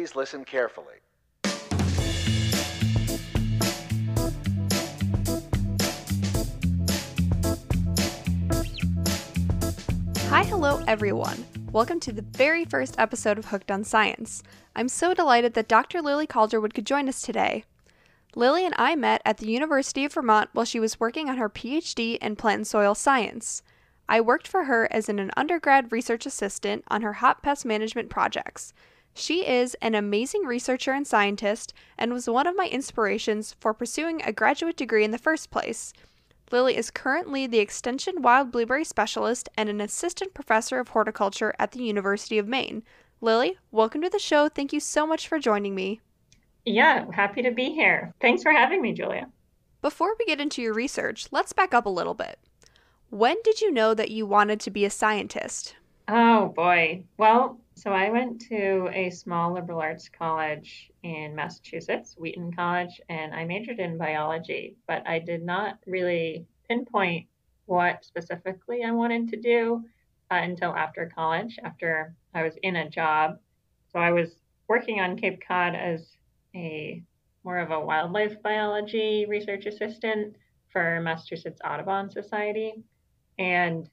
Please listen carefully. Hi, hello, everyone. Welcome to the very first episode of Hooked on Science. I'm so delighted that Dr. Lily Calderwood could join us today. Lily and I met at the University of Vermont while she was working on her PhD in plant and soil science. I worked for her as an undergrad research assistant on her hot pest management projects. She is an amazing researcher and scientist and was one of my inspirations for pursuing a graduate degree in the first place. Lily is currently the Extension Wild Blueberry Specialist and an assistant professor of horticulture at the University of Maine. Lily, welcome to the show. Thank you so much for joining me. Yeah, happy to be here. Thanks for having me, Julia. Before we get into your research, let's back up a little bit. When did you know that you wanted to be a scientist? Oh boy. Well, so I went to a small liberal arts college in Massachusetts, Wheaton College, and I majored in biology, but I did not really pinpoint what specifically I wanted to do uh, until after college, after I was in a job. So I was working on Cape Cod as a more of a wildlife biology research assistant for Massachusetts Audubon Society. And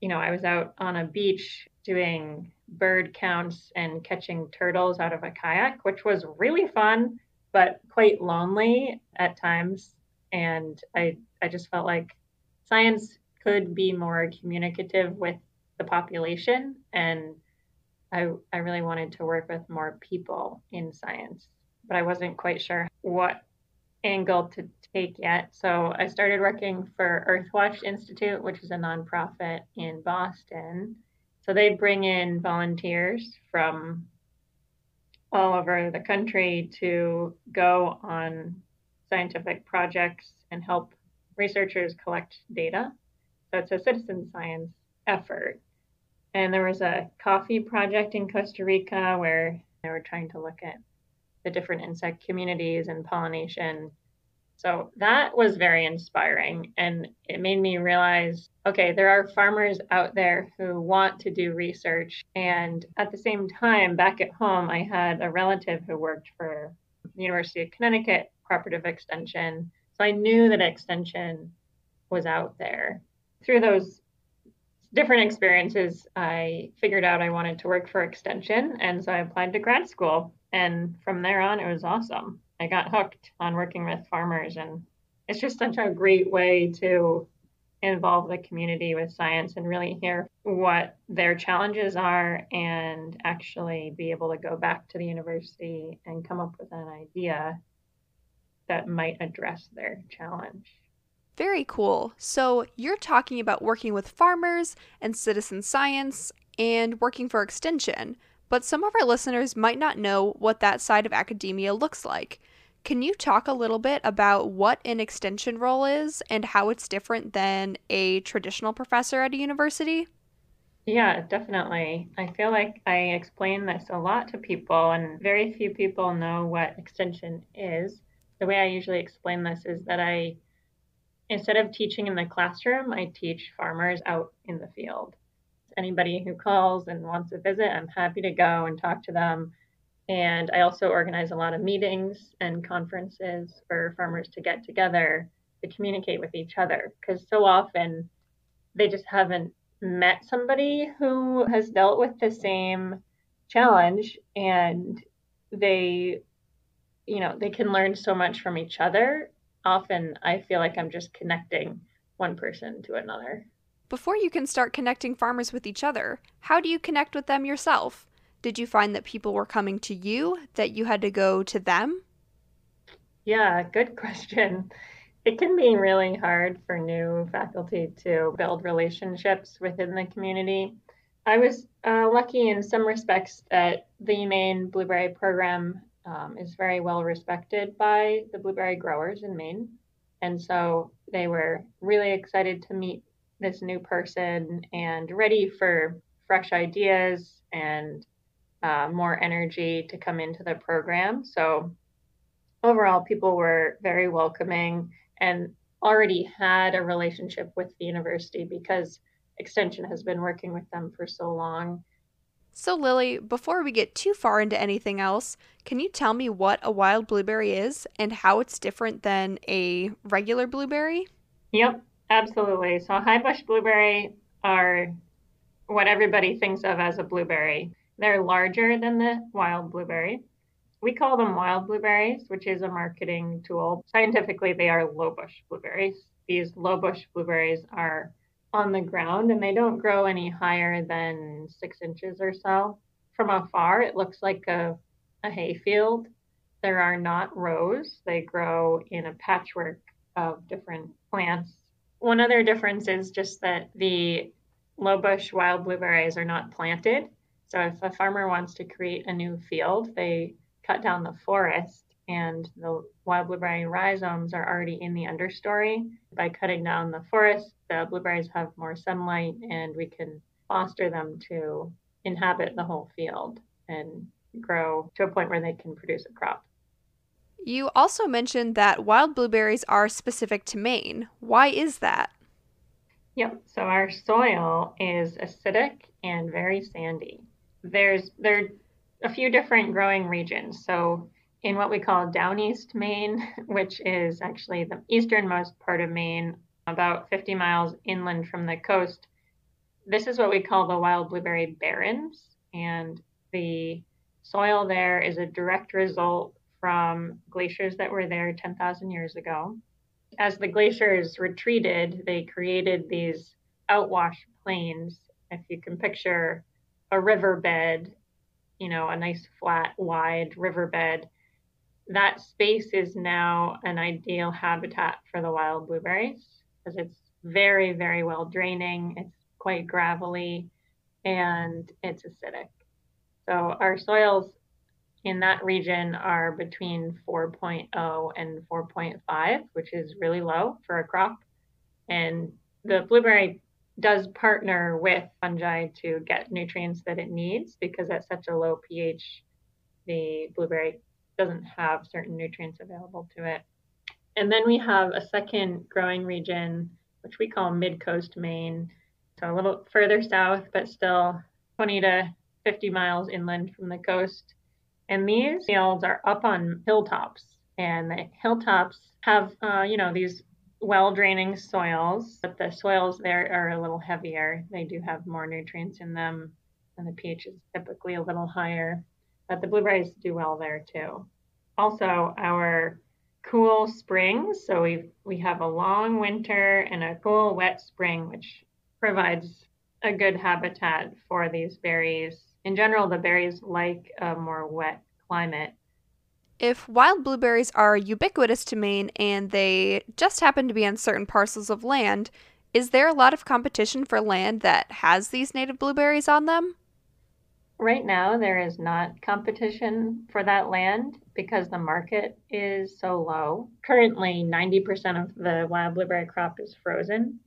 you know, I was out on a beach doing bird counts and catching turtles out of a kayak, which was really fun, but quite lonely at times. And I, I just felt like science could be more communicative with the population. And I, I really wanted to work with more people in science, but I wasn't quite sure what angle to take yet. So I started working for Earthwatch Institute, which is a nonprofit in Boston. So they bring in volunteers from all over the country to go on scientific projects and help researchers collect data. So it's a citizen science effort. And there was a coffee project in Costa Rica where they were trying to look at the different insect communities and pollination. So that was very inspiring. And it made me realize okay, there are farmers out there who want to do research. And at the same time, back at home, I had a relative who worked for the University of Connecticut Cooperative Extension. So I knew that extension was out there. Through those different experiences, I figured out I wanted to work for extension. And so I applied to grad school and from there on, it was awesome. I got hooked on working with farmers, and it's just such a great way to involve the community with science and really hear what their challenges are and actually be able to go back to the university and come up with an idea that might address their challenge. Very cool. So, you're talking about working with farmers and citizen science and working for extension but some of our listeners might not know what that side of academia looks like. Can you talk a little bit about what an extension role is and how it's different than a traditional professor at a university? Yeah, definitely. I feel like I explain this a lot to people, and very few people know what extension is. The way I usually explain this is that I, instead of teaching in the classroom, I teach farmers out in the field anybody who calls and wants to visit, I'm happy to go and talk to them. And I also organize a lot of meetings and conferences for farmers to get together to communicate with each other. Because so often they just haven't met somebody who has dealt with the same challenge and they you know they can learn so much from each other. Often i feel like i'm just connecting one person to another. Before you can start connecting farmers with each other, how do you connect with them yourself? Did you find that people were coming to you, that you had to go to them? Yeah, good question. It can be really hard for new faculty to build relationships within the community. I was uh, lucky in some respects that the Maine blueberry program um, is very well respected by the blueberry growers in Maine. And so they were really excited to meet this new person and ready for fresh ideas and uh, more energy to come into the program. So overall, people were very welcoming and already had a relationship with the university because Extension has been working with them for so long. So, Lily, before we get too far into anything else, can you tell me what a wild blueberry is and how it's different than a regular blueberry? Yep, absolutely. So, high bush blueberry are what everybody thinks of as a blueberry. They're larger than the wild blueberry. We call them wild blueberries, which is a marketing tool. Scientifically, they are low bush blueberries. These low bush blueberries are on the ground and they don't grow any higher than six inches or so. From afar, it looks like a, a hayfield. There are not rows, they grow in a patchwork of different plants. One other difference is just that the low bush wild blueberries are not planted. So if a farmer wants to create a new field, they cut down the forest and the wild blueberry rhizomes are already in the understory. By cutting down the forest, the blueberries have more sunlight and we can foster them to inhabit the whole field and grow to a point where they can produce a crop. You also mentioned that wild blueberries are specific to Maine. Why is that? Yep, so our soil is acidic and very sandy. There's there are a few different growing regions. So in what we call down east Maine, which is actually the easternmost part of Maine, about 50 miles inland from the coast. This is what we call the wild blueberry barrens, and the soil there is a direct result from glaciers that were there 10,000 years ago. As the glaciers retreated, they created these outwash plains. If you can picture a riverbed, you know, a nice flat, wide riverbed that space is now an ideal habitat for the wild blueberries because it's very, very well draining. It's quite gravelly and it's acidic. So our soils in that region are between 4.0 and 4.5, which is really low for a crop. And the blueberry does partner with fungi to get nutrients that it needs because at such a low pH, the blueberry doesn't have certain nutrients available to it. And then we have a second growing region, which we call mid coast Maine. So a little further south, but still 20 to 50 miles inland from the coast. And these fields are up on hilltops. And the hilltops have, uh, you know, these well draining soils, but the soils there are a little heavier. They do have more nutrients in them, and the pH is typically a little higher but the blueberries do well there too. Also, our cool springs. So we we have a long winter and a cool wet spring, which provides a good habitat for these berries. In general, the berries like a more wet climate. If wild blueberries are ubiquitous to Maine and they just happen to be on certain parcels of land, is there a lot of competition for land that has these native blueberries on them? Right now, there is not competition for that land because the market is so low. Currently, 90% of the wild blueberry crop is frozen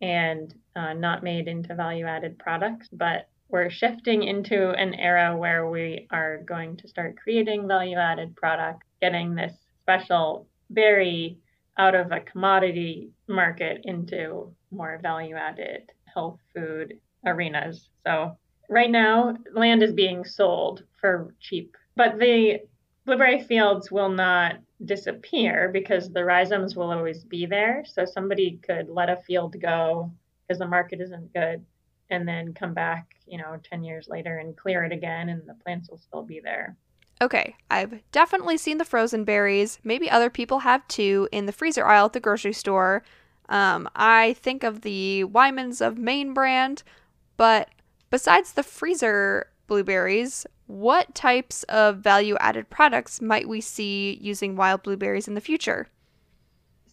and uh, not made into value added products. But we're shifting into an era where we are going to start creating value added products, getting this special berry out of a commodity market into more value added health food arenas. So right now land is being sold for cheap, but the blueberry fields will not disappear because the rhizomes will always be there. So somebody could let a field go because the market isn't good and then come back, you know, 10 years later and clear it again and the plants will still be there. Okay, I've definitely seen the frozen berries. Maybe other people have too in the freezer aisle at the grocery store. Um, I think of the Wyman's of Maine brand, but Besides the freezer blueberries, what types of value added products might we see using wild blueberries in the future?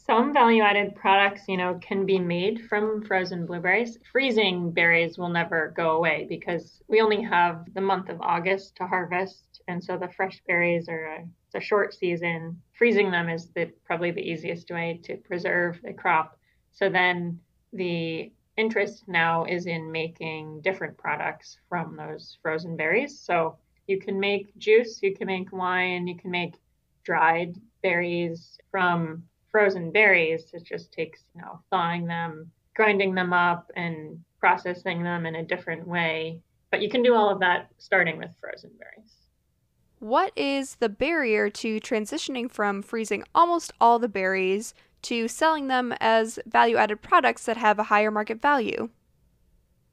Some value added products, you know, can be made from frozen blueberries. Freezing berries will never go away because we only have the month of August to harvest. And so the fresh berries are a, it's a short season. Freezing them is the, probably the easiest way to preserve the crop. So then the interest now is in making different products from those frozen berries. So you can make juice, you can make wine, you can make dried berries from frozen berries. It just takes, you know, thawing them, grinding them up and processing them in a different way But you can do all of that starting with frozen berries. What is the barrier to transitioning from freezing almost all the berries to selling them as value added products that have a higher market value?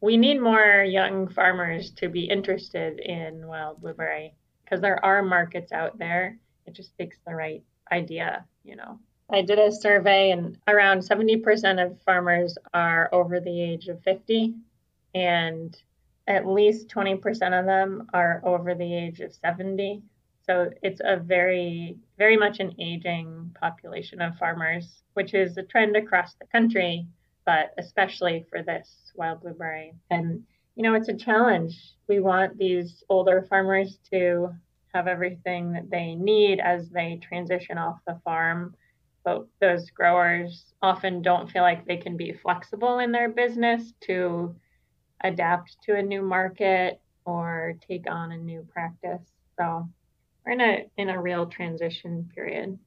We need more young farmers to be interested in wild blueberry because there are markets out there. It just takes the right idea, you know. I did a survey, and around 70% of farmers are over the age of 50, and at least 20% of them are over the age of 70. So it's a very, very much an aging population of farmers, which is a trend across the country, but especially for this wild blueberry. And, you know, it's a challenge. We want these older farmers to have everything that they need as they transition off the farm. But those growers often don't feel like they can be flexible in their business to adapt to a new market or take on a new practice. So we're in a in a real transition period.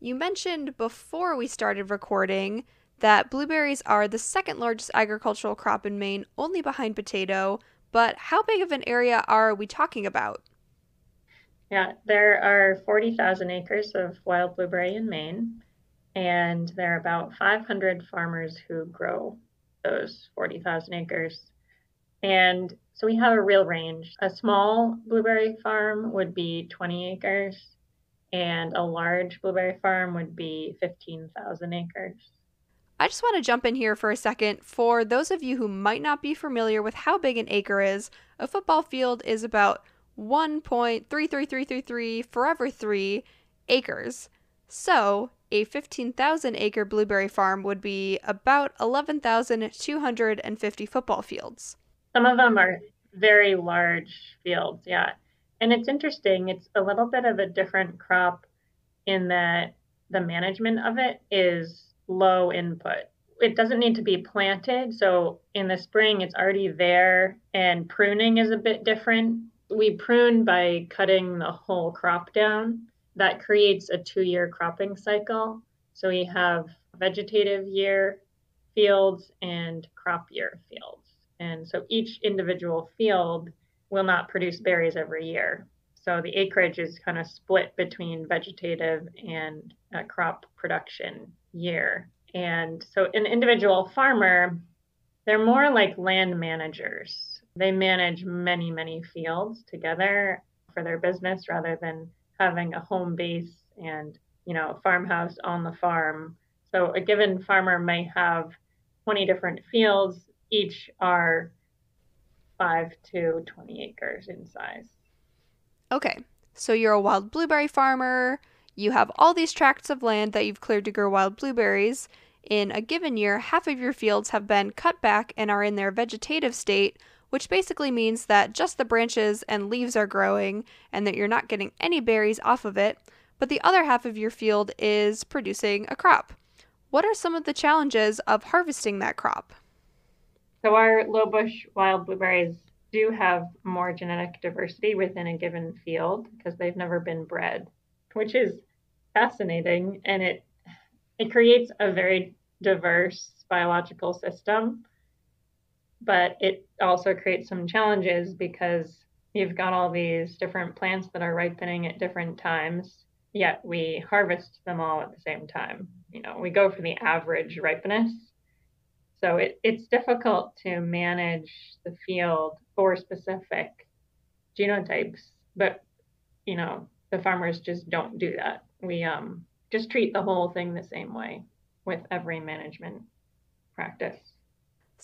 You mentioned before we started recording that blueberries are the second largest agricultural crop in Maine, only behind potato. But how big of an area are we talking about? Yeah, there are 40,000 acres of wild blueberry in Maine, and there are about 500 farmers who grow those 40,000 acres. And so we have a real range. A small blueberry farm would be 20 acres, and a large blueberry farm would be 15,000 acres. I just want to jump in here for a second. For those of you who might not be familiar with how big an acre is, a football field is about 1.33333 forever 3 acres. So, a 15,000 acre blueberry farm would be about 11,250 football fields. Some of them are very large fields, yeah. And it's interesting, it's a little bit of a different crop in that the management of it is low input. It doesn't need to be planted. So in the spring, it's already there, and pruning is a bit different we prune by cutting the whole crop down. That creates a two year cropping cycle. So we have vegetative year fields and crop year fields. And so each individual field will not produce berries every year. So the acreage is kind of split between vegetative and uh, crop production year. And so an individual farmer, they're more like land managers. They manage many, many fields together for their business rather than having a home base and, you know, a farmhouse on the farm. So a given farmer may have 20 different fields, each are 5 to 20 acres in size. Okay. So you're a wild blueberry farmer, you have all these tracts of land that you've cleared to grow wild blueberries. In a given year, half of your fields have been cut back and are in their vegetative state, which basically means that just the branches and leaves are growing and that you're not getting any berries off of it, but the other half of your field is producing a crop. What are some of the challenges of harvesting that crop? So, our low bush wild blueberries do have more genetic diversity within a given field because they've never been bred, which is fascinating and it it creates a very diverse biological system but it also creates some challenges because you've got all these different plants that are ripening at different times, yet we harvest them all at the same time. You know, we go for the average ripeness. So it, it's difficult to manage the field for specific genotypes, but you know, the farmers just don't do that. We um, just treat the whole thing the same way with every management practice.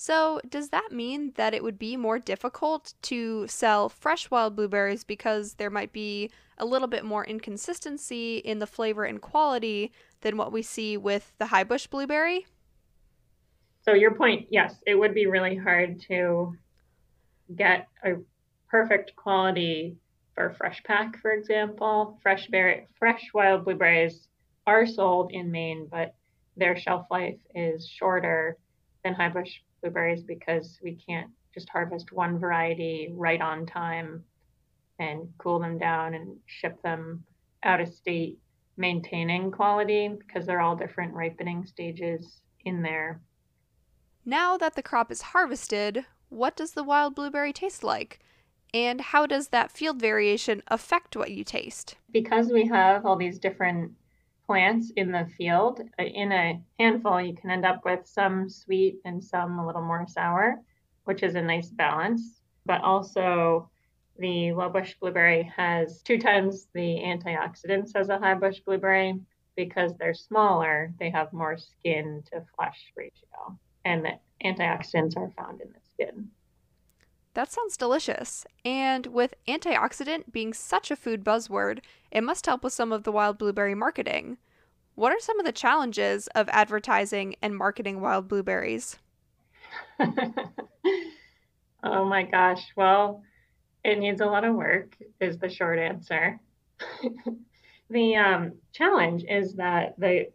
So, does that mean that it would be more difficult to sell fresh wild blueberries because there might be a little bit more inconsistency in the flavor and quality than what we see with the high bush blueberry? So, your point, yes, it would be really hard to get a perfect quality for fresh pack, for example. Fresh berry, fresh wild blueberries are sold in Maine, but their shelf life is shorter than high bush blueberries because we can't just harvest one variety right on time and cool them down and ship them out of state maintaining quality because they're all different ripening stages in there. Now that the crop is harvested, what does the wild blueberry taste like? And how does that field variation affect what you taste? Because we have all these different plants in the field, uh, in a handful, you can end up with some sweet and some a little more sour, which is a nice balance. But also, the low bush blueberry has two times the antioxidants as a high bush blueberry because they're smaller, they have more skin to flesh ratio. And the antioxidants are found in the skin. That sounds delicious. And with antioxidant being such a food buzzword, it must help with some of the wild blueberry marketing. What are some of the challenges of advertising and marketing wild blueberries? oh my gosh. Well, it needs a lot of work, is the short answer. the um, challenge is that the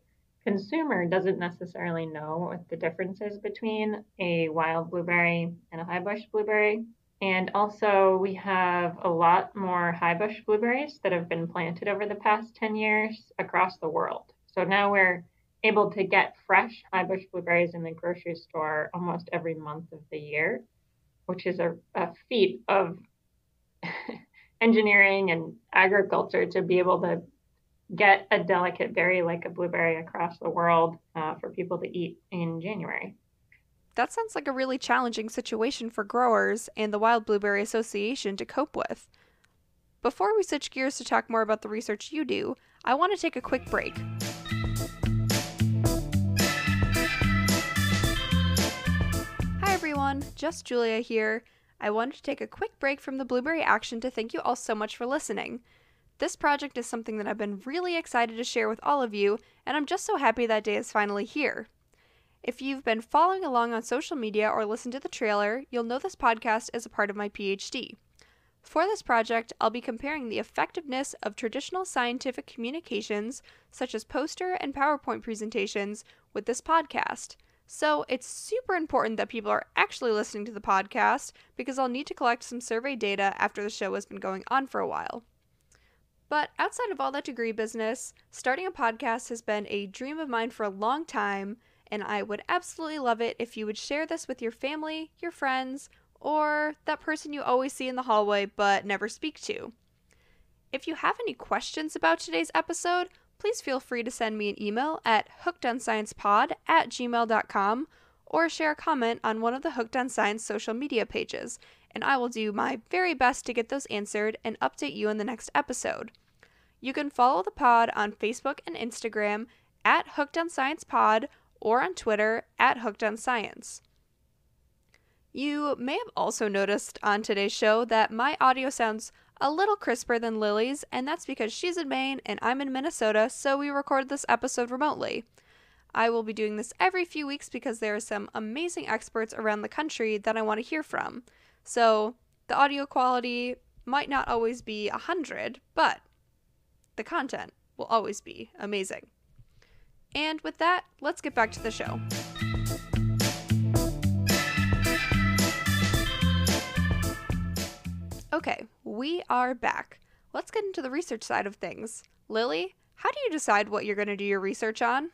consumer doesn't necessarily know what the difference is between a wild blueberry and a high bush blueberry. And also, we have a lot more high bush blueberries that have been planted over the past 10 years across the world. So now we're able to get fresh high bush blueberries in the grocery store almost every month of the year, which is a, a feat of engineering and agriculture to be able to get a delicate berry like a blueberry across the world uh, for people to eat in January. That sounds like a really challenging situation for growers and the Wild Blueberry Association to cope with. Before we switch gears to talk more about the research you do, I want to take a quick break. Hi everyone, just Julia here. I wanted to take a quick break from the Blueberry Action to thank you all so much for listening. This project is something that I've been really excited to share with all of you, and I'm just so happy that day is finally here. If you've been following along on social media or listened to the trailer, you'll know this podcast is a part of my PhD. For this project, I'll be comparing the effectiveness of traditional scientific communications, such as poster and PowerPoint presentations, with this podcast. So it's super important that people are actually listening to the podcast because I'll need to collect some survey data after the show has been going on for a while. But outside of all that degree business, starting a podcast has been a dream of mine for a long time, and I would absolutely love it if you would share this with your family, your friends, or that person you always see in the hallway but never speak to. If you have any questions about today's episode, please feel free to send me an email at hookedonsciencepod at gmail.com or share a comment on one of the Hooked on Science social media pages, and I will do my very best to get those answered and update you in the next episode. You can follow the pod on Facebook and Instagram at Hooked on Science Pod or on Twitter at Hooked on Science. You may have also noticed on today's show that my audio sounds a little crisper than Lily's, and that's because she's in Maine and I'm in Minnesota, so we recorded this episode remotely. I will be doing this every few weeks because there are some amazing experts around the country that I want to hear from. So the audio quality might not always be 100, but the content will always be amazing. And with that, let's get back to the show. Okay, we are back. Let's get into the research side of things. Lily, how do you decide what you're going to do your research on?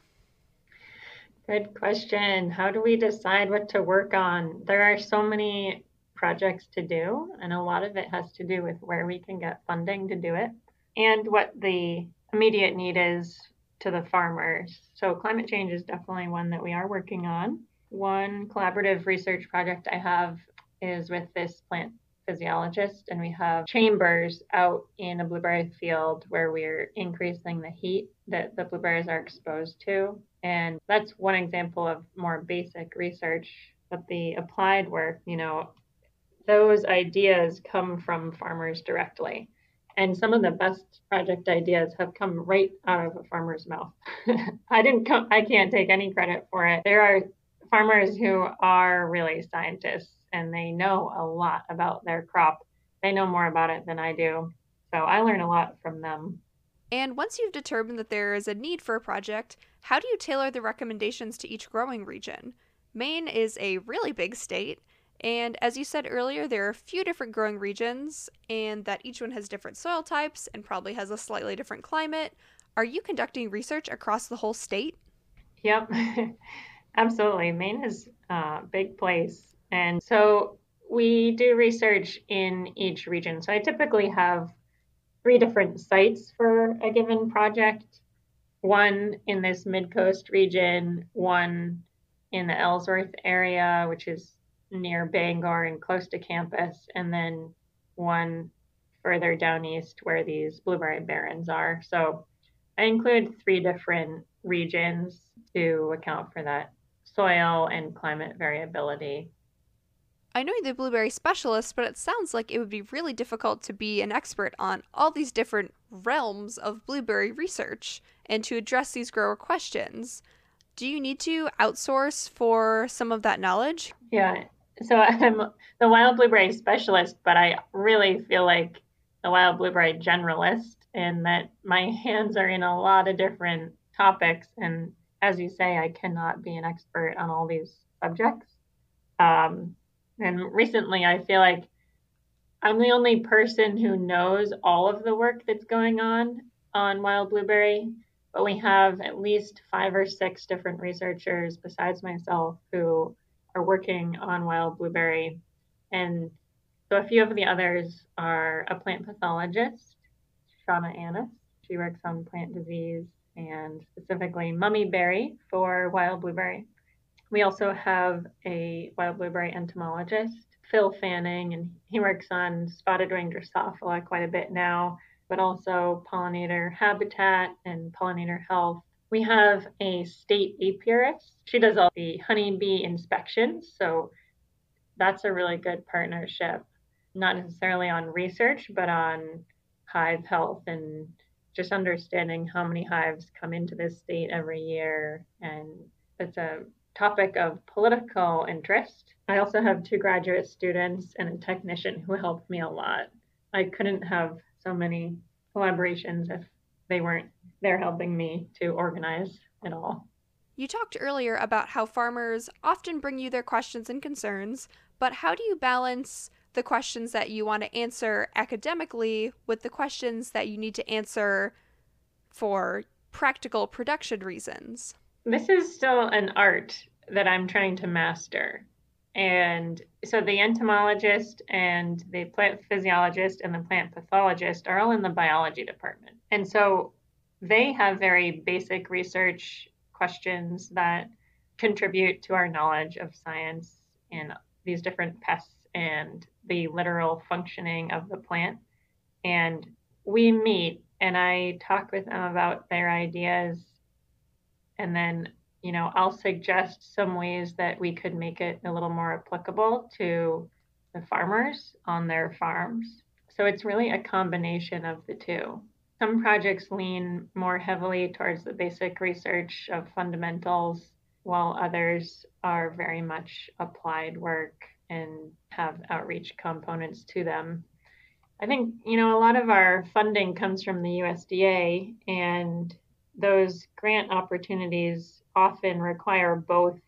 Good question. How do we decide what to work on? There are so many projects to do, and a lot of it has to do with where we can get funding to do it and what the immediate need is to the farmers. So, climate change is definitely one that we are working on. One collaborative research project I have is with this plant physiologist, and we have chambers out in a blueberry field where we're increasing the heat that the blueberries are exposed to. And that's one example of more basic research. But the applied work, you know, those ideas come from farmers directly. And some of the best project ideas have come right out of a farmer's mouth. I didn't come, I can't take any credit for it. There are farmers who are really scientists and they know a lot about their crop. They know more about it than I do. So I learn a lot from them. And once you've determined that there is a need for a project, how do you tailor the recommendations to each growing region? Maine is a really big state, and as you said earlier, there are a few different growing regions, and that each one has different soil types and probably has a slightly different climate. Are you conducting research across the whole state? Yep, absolutely. Maine is a big place. And so we do research in each region. So I typically have three different sites for a given project one in this mid coast region, one in the Ellsworth area, which is near Bangor and close to campus, and then one further down east where these blueberry barrens are. So I include three different regions to account for that soil and climate variability. I know you're the blueberry specialist, but it sounds like it would be really difficult to be an expert on all these different realms of blueberry research and to address these grower questions. Do you need to outsource for some of that knowledge? Yeah. So I'm the wild blueberry specialist, but I really feel like the wild blueberry generalist in that my hands are in a lot of different topics. And as you say, I cannot be an expert on all these subjects. Um, and recently, I feel like I'm the only person who knows all of the work that's going on on wild blueberry, but we have at least five or six different researchers besides myself who are working on wild blueberry. And so a few of the others are a plant pathologist, Seanna Annis. She works on plant disease and specifically mummyberry for wild blueberry. We also have a wild blueberry entomologist, Phil Fanning, and he works on spotted wing Drosophila quite a bit now, but also pollinator habitat and pollinator health. We have a state apiarist. She does all the honeybee inspections, so that's a really good partnership, not necessarily on research, but on hive health and just understanding how many hives come into this state every year. And it's a topic of political interest. I also have two graduate students and a technician who helped me a lot. I couldn't have so many collaborations if they weren't there helping me to organize it all. You talked earlier about how farmers often bring you their questions and concerns, but how do you balance the questions that you want to answer academically with the questions that you need to answer for practical production reasons? This is still an art that I'm trying to master. And so the entomologist and the plant physiologist and the plant pathologist are all in the biology department. And so they have very basic research questions that contribute to our knowledge of science and these different pests and the literal functioning of the plant. And we meet and I talk with them about their ideas. And then you know i'll suggest some ways that we could make it a little more applicable to the farmers on their farms. So it's really a combination of the two some projects lean more heavily towards the basic research of fundamentals while others are very much applied work and have outreach components to them i think you know a lot of our funding comes from the usda and those grant opportunities often require both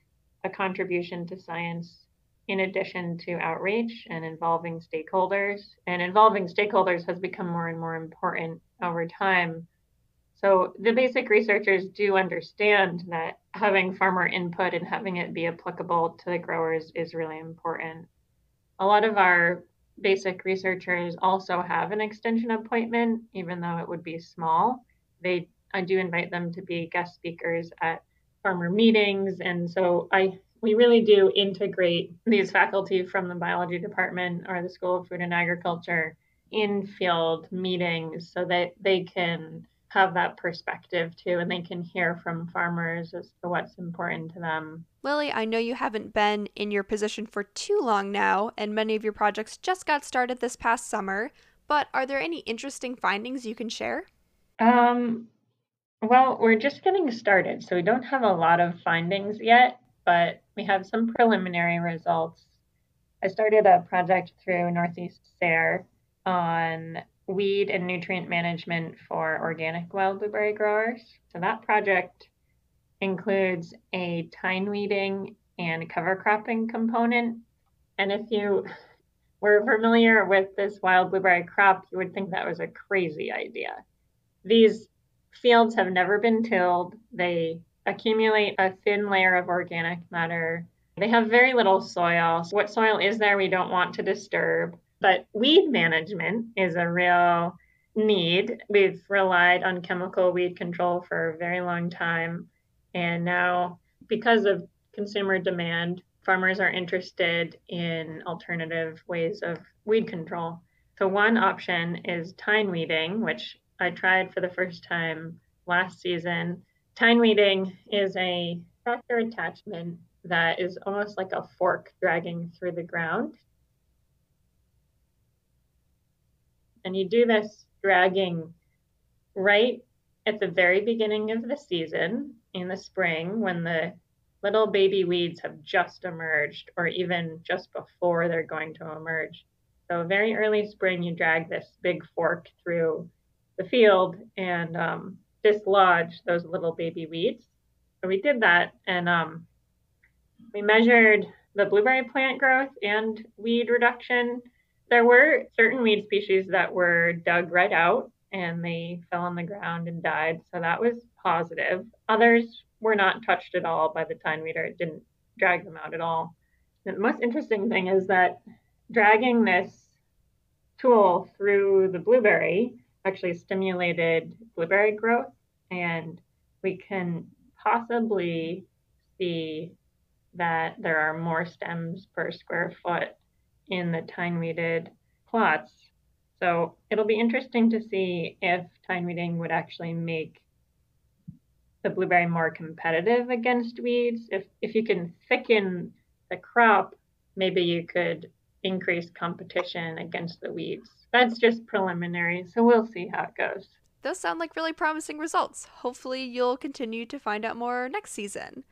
a contribution to science in addition to outreach and involving stakeholders. And involving stakeholders has become more and more important over time. So the basic researchers do understand that having farmer input and having it be applicable to the growers is really important. A lot of our basic researchers also have an extension appointment, even though it would be small. They I do invite them to be guest speakers at farmer meetings. And so I we really do integrate these faculty from the biology department or the School of Food and Agriculture in field meetings so that they can have that perspective too and they can hear from farmers as to what's important to them. Lily, I know you haven't been in your position for too long now and many of your projects just got started this past summer, but are there any interesting findings you can share? Um, well, we're just getting started, so we don't have a lot of findings yet, but we have some preliminary results. I started a project through Northeast SARE on weed and nutrient management for organic wild blueberry growers. So that project includes a tine weeding and cover cropping component. And if you were familiar with this wild blueberry crop, you would think that was a crazy idea. These fields have never been tilled. They accumulate a thin layer of organic matter They have very little soil. So what soil is there we don't want to disturb. But weed management is a real need. We've relied on chemical weed control for a very long time. And now, because of consumer demand, farmers are interested in alternative ways of weed control. So, one option is tine weeding, which I tried for the first time last season. Tine weeding is a tractor attachment that is almost like a fork dragging through the ground. And you do this dragging right at the very beginning of the season in the spring when the little baby weeds have just emerged or even just before they're going to emerge. So, very early spring, you drag this big fork through the field and um, dislodge those little baby weeds. So, we did that and um, we measured the blueberry plant growth and weed reduction. There were certain weed species that were dug right out and they fell on the ground and died. So that was positive. Others were not touched at all by the tine weeder. It didn't drag them out at all. the most interesting thing is that dragging this tool through the blueberry actually stimulated blueberry growth, and we can possibly see that there are more stems per square foot in the tine weeded plots. So it'll be interesting to see if tine weeding would actually make the blueberry more competitive against weeds. If if you can thicken the crop, maybe you could increase competition against the weeds. That's just preliminary, so we'll see how it goes. Those sound like really promising results. Hopefully, you'll continue to find out more next season.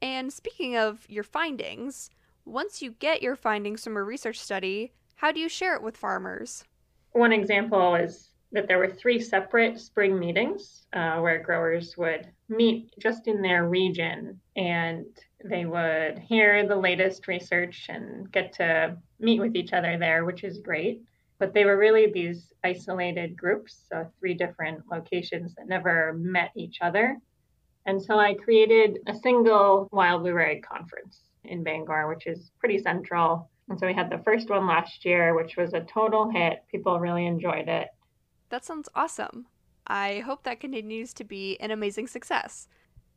And speaking of your findings, once you get your findings from a research study, how do you share it with farmers? One example is that there were three separate spring meetings uh, where growers would meet just in their region and they would hear the latest research and get to meet with each other there, which is great. But they were really these isolated groups, so three different locations that never met each other. And so I created a single wild blueberry conference in Bangor, which is pretty central. And so we had the first one last year, which was a total hit. People really enjoyed it. That sounds awesome. I hope that continues to be an amazing success.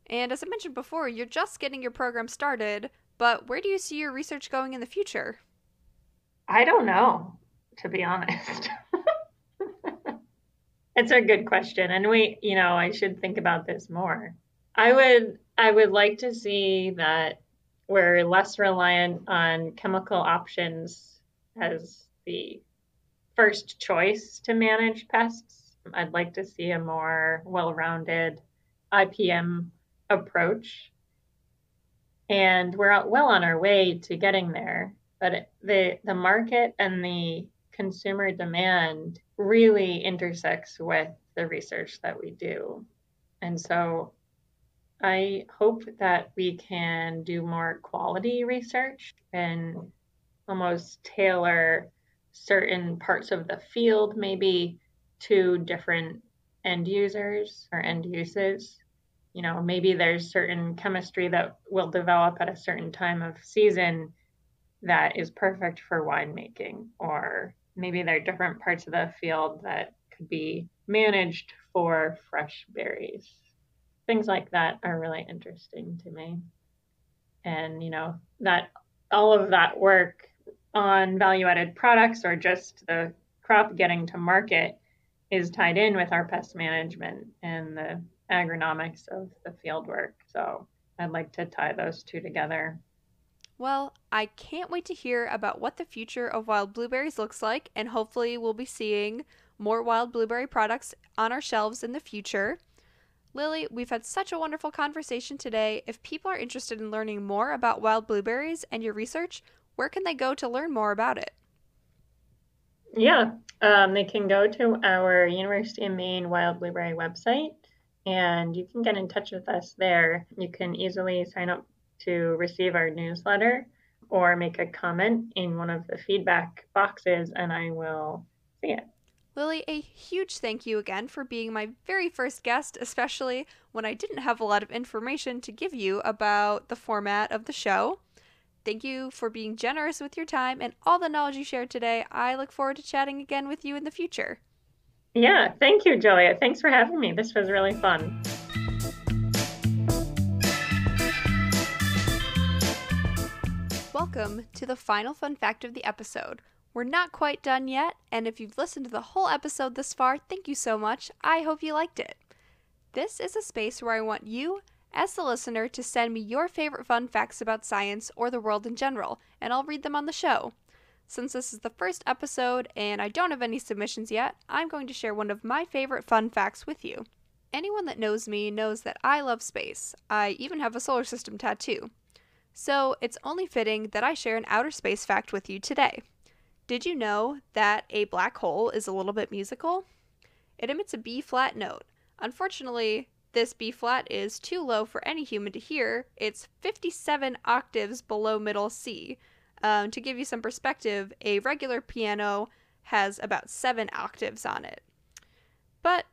And as I mentioned before, you're just getting your program started, but where do you see your research going in the future? I don't know, to be honest. it's a good question. And we, you know, I should think about this more. I would I would like to see that we're less reliant on chemical options as the first choice to manage pests. I'd like to see a more well-rounded IPM approach. And we're well on our way to getting there. But the the market and the consumer demand really intersects with the research that we do. And so I hope that we can do more quality research and almost tailor certain parts of the field maybe to different end users or end uses. You know, maybe there's certain chemistry that will develop at a certain time of season that is perfect for winemaking, or maybe there are different parts of the field that could be managed for fresh berries things like that are really interesting to me. And, you know, that all of that work on value added products or just the crop getting to market is tied in with our pest management and the agronomics of the field work. So I'd like to tie those two together. Well, I can't wait to hear about what the future of wild blueberries looks like, and hopefully, we'll be seeing more wild blueberry products on our shelves in the future. Lily, we've had such a wonderful conversation today. If people are interested in learning more about wild blueberries and your research, where can they go to learn more about it? Yeah, um, they can go to our University of Maine Wild Blueberry website and you can get in touch with us there. You can easily sign up to receive our newsletter or make a comment in one of the feedback boxes, and I will see it. Lily, a huge thank you again for being my very first guest, especially when I didn't have a lot of information to give you about the format of the show. Thank you for being generous with your time and all the knowledge you shared today. I look forward to chatting again with you in the future. Yeah, thank you, Julia. Thanks for having me. This was really fun. Welcome to the final fun fact of the episode we're not quite done yet, and if you've listened to the whole episode this far, thank you so much. I hope you liked it. This is a space where I want you, as the listener, to send me your favorite fun facts about science or the world in general, and I'll read them on the show. Since this is the first episode and I don't have any submissions yet, I'm going to share one of my favorite fun facts with you. Anyone that knows me knows that I love space. I even have a solar system tattoo. So it's only fitting that I share an outer space fact with you today. Did you know that a black hole is a little bit musical? It emits a B flat note. Unfortunately, this B flat is too low for any human to hear. It's 57 octaves below middle C. Um, to give you some perspective, a regular piano has about seven octaves on it. But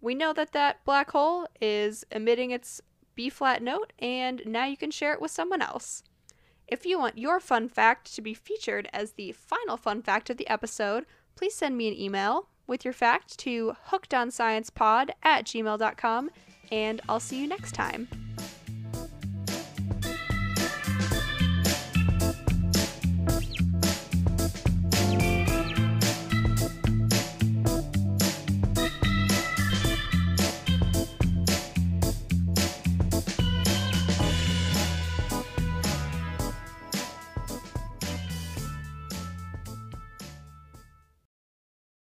we know that that black hole is emitting its B flat note, and now you can share it with someone else. If you want your fun fact to be featured as the final fun fact of the episode, please send me an email with your fact to hookedonsciencepod at gmail.com, and I'll see you next time.